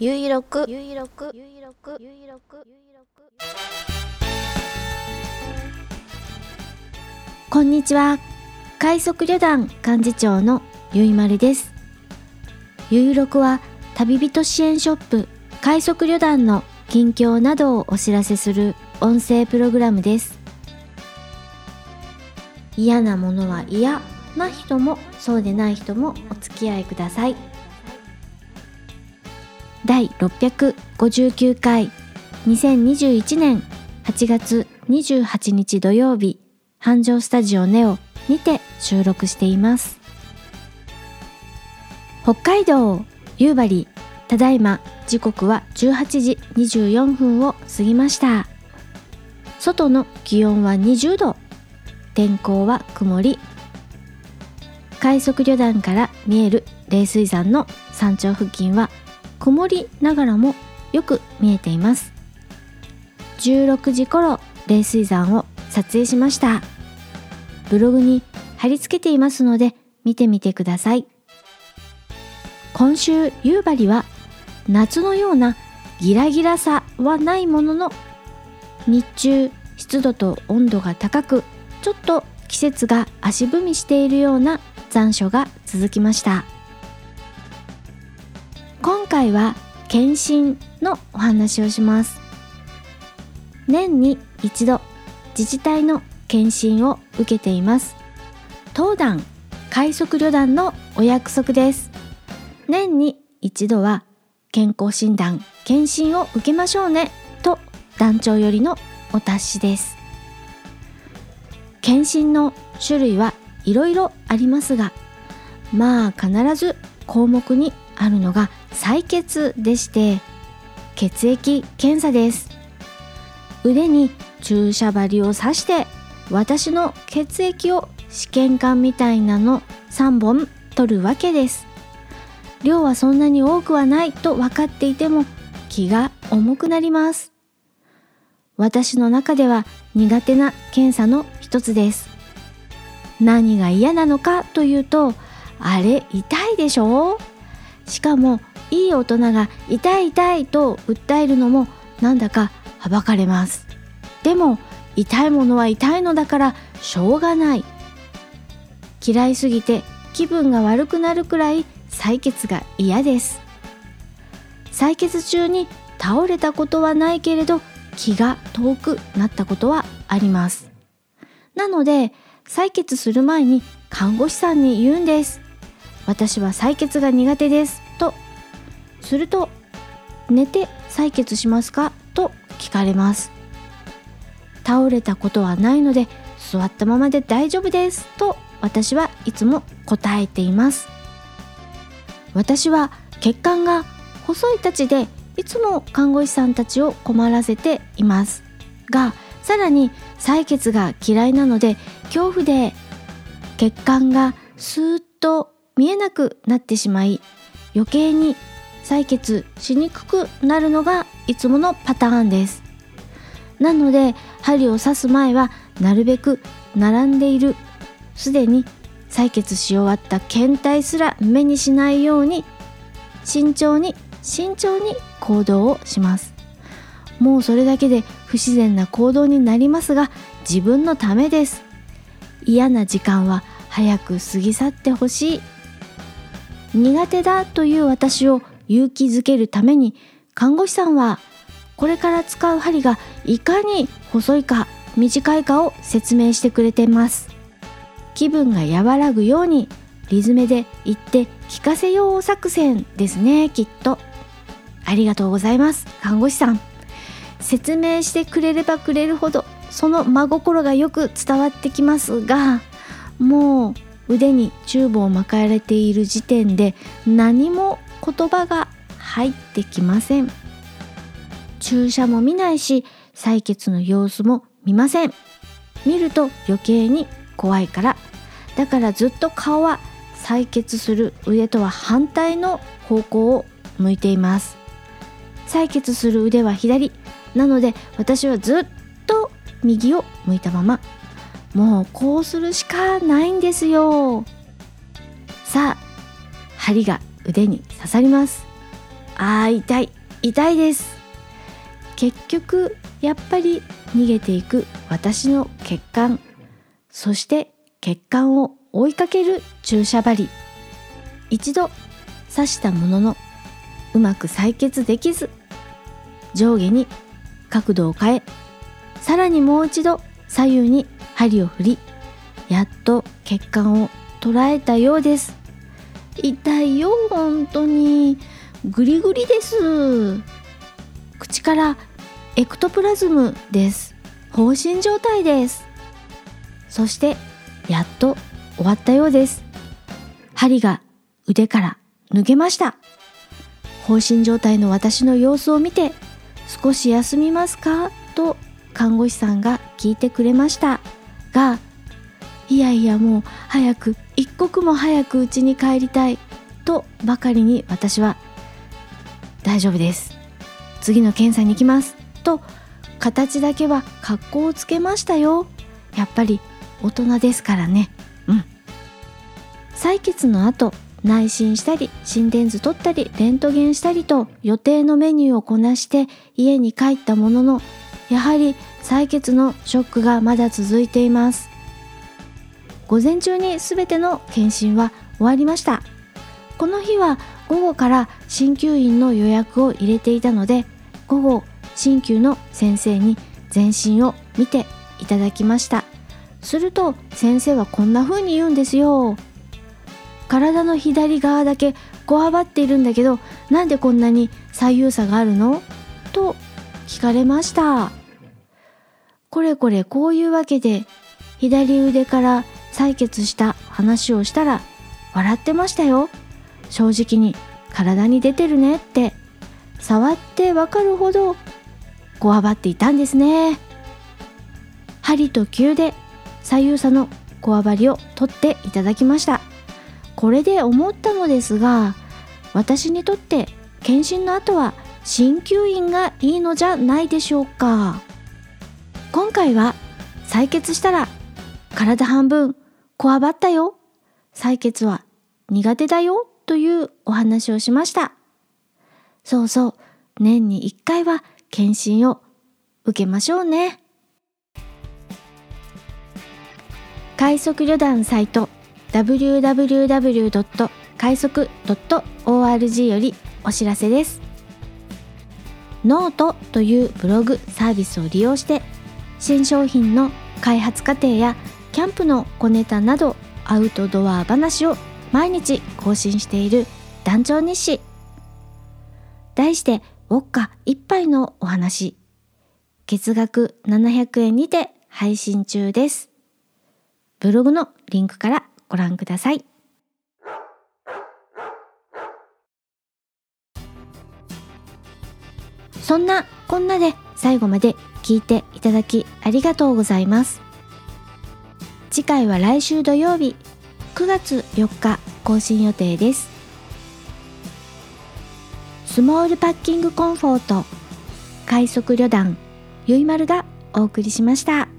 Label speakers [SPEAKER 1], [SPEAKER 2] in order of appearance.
[SPEAKER 1] ゆいろくゆいろくゆいろくゆいろくゆいろく
[SPEAKER 2] こんにちは。快速旅団幹事長のゆいまるです。ゆいろくは旅人支援ショップ快速旅団の近況などをお知らせする音声プログラムです。嫌なものは嫌な人もそうでない人もお付き合いください。第659回2021年8月28日土曜日繁盛スタジオネオにて収録しています。北海道夕張ただいま時刻は18時24分を過ぎました。外の気温は20度天候は曇り。快速旅団から見える冷水山の山頂付近は曇りながらもよく見えています。16時頃冷水山を撮影しました。ブログに貼り付けていますので見てみてください。今週夕張は夏のようなギラギラさはないものの日中湿度と温度が高くちょっと季節が足踏みしているような残暑が続きました。今回は検診のお話をします。年に一度自治体の検診を受けています。当団快速旅団のお約束です。年に一度は健康診断検診を受けましょうねと団長よりのお達しです。検診の種類はいろいろありますがまあ必ず項目にあるのが採血でして血液検査です。腕に注射針を刺して私の血液を試験管みたいなの3本取るわけです。量はそんなに多くはないと分かっていても気が重くなります。私の中では苦手な検査の一つです。何が嫌なのかというとあれ痛いでしょしかもいい大人が痛い痛いと訴えるのもなんだかはばかれます。でも痛いものは痛いのだからしょうがない。嫌いすぎて気分が悪くなるくらい採血が嫌です。採血中に倒れたことはないけれど気が遠くなったことはあります。なので採血する前に看護師さんに言うんです。私は採血が苦手ですとすると寝て採血しますか？と聞かれます倒れたことはないので座ったままで大丈夫ですと私はいつも答えています私は血管が細いたちでいつも看護師さんたちを困らせていますがさらに採血が嫌いなので恐怖で血管がスーッと見えなくなってしまい余計に採血しにくくなるのがいつものパターンです。なので針を刺す前はなるべく並んでいる。すでに採血し終わった検体すら目にしないように慎重に慎重に行動をします。もうそれだけで不自然な行動になりますが自分のためです。嫌な時間は早く過ぎ去ってほしい。苦手だという私を勇気づけるために看護師さんはこれから使う針がいかに細いか短いかを説明してくれてます。気分が和らぐようにリズムで言って聞かせよう作戦ですねきっと。ありがとうございます看護師さん。説明してくれればくれるほどその真心がよく伝わってきますがもう腕にチューブを巻かれている時点で何も言葉が入ってきません。注射も見ないし採血の様子も見ません。見ると余計に怖いから。だからずっと顔は採血する腕とは反対の方向を向いています。採血する腕は左。なので私はずっと右を向いたまま。もうこうするしかないんですよ。さあ針が腕に刺さります。あー痛い。痛いです。結局やっぱり逃げていく私の血管。そして血管を追いかける注射針。一度刺したもののうまく採血できず上下に角度を変えさらにもう一度左右に針を振りやっと血管を捉えたようです。痛いよ本当に。グリグリです。口からエクトプラズムです。放心状態です。そしてやっと終わったようです。針が腕から抜けました。放心状態の私の様子を見て少し休みますか？と看護師さんが聞いてくれました。がいやいやもう早く一刻も早く家に帰りたいとばかりに私は大丈夫です。次の検査に行きますと形だけは格好をつけましたよ。やっぱり大人ですからね。うん。採血の後内診したり心電図取ったりレントゲンしたりと予定のメニューをこなして家に帰ったもののやはり採血のショックがまだ続いています。午前中に全ての検診は終わりました。この日は午後から鍼灸院の予約を入れていたので午後鍼灸の先生に全身を見ていただきました。すると先生はこんな風に言うんですよ。体の左側だけこわばっているんだけどなんでこんなに左右差があるの？と聞かれました。これこれこういうわけで左腕から採血した話をしたら笑ってましたよ。正直に体に出てるねって。触ってわかるほどこわばっていたんですね。針と球で左右差のこわばりを取っていただきました。これで思ったのですが私にとって検診の後は鍼灸院がいいのじゃないでしょうか。今回は採血したら体半分こわばったよ。採血は苦手だよ。というお話をしました。そうそう。年に1回は検診を受けましょうね。快速旅団サイト www. 快速 .org よりお知らせです。ノートというブログサービスを利用して新商品の開発過程やキャンプの小ネタなどアウトドア話を毎日更新している団長日誌。題してウォッカ一杯のお話。月額700円にて配信中です。ブログのリンクからご覧ください。そんなこんなで最後まで聞いていただきありがとうございます。次回は来週土曜日9月4日更新予定ですスモールパッキングコンフォート快速旅団ゆいまるがお送りしました。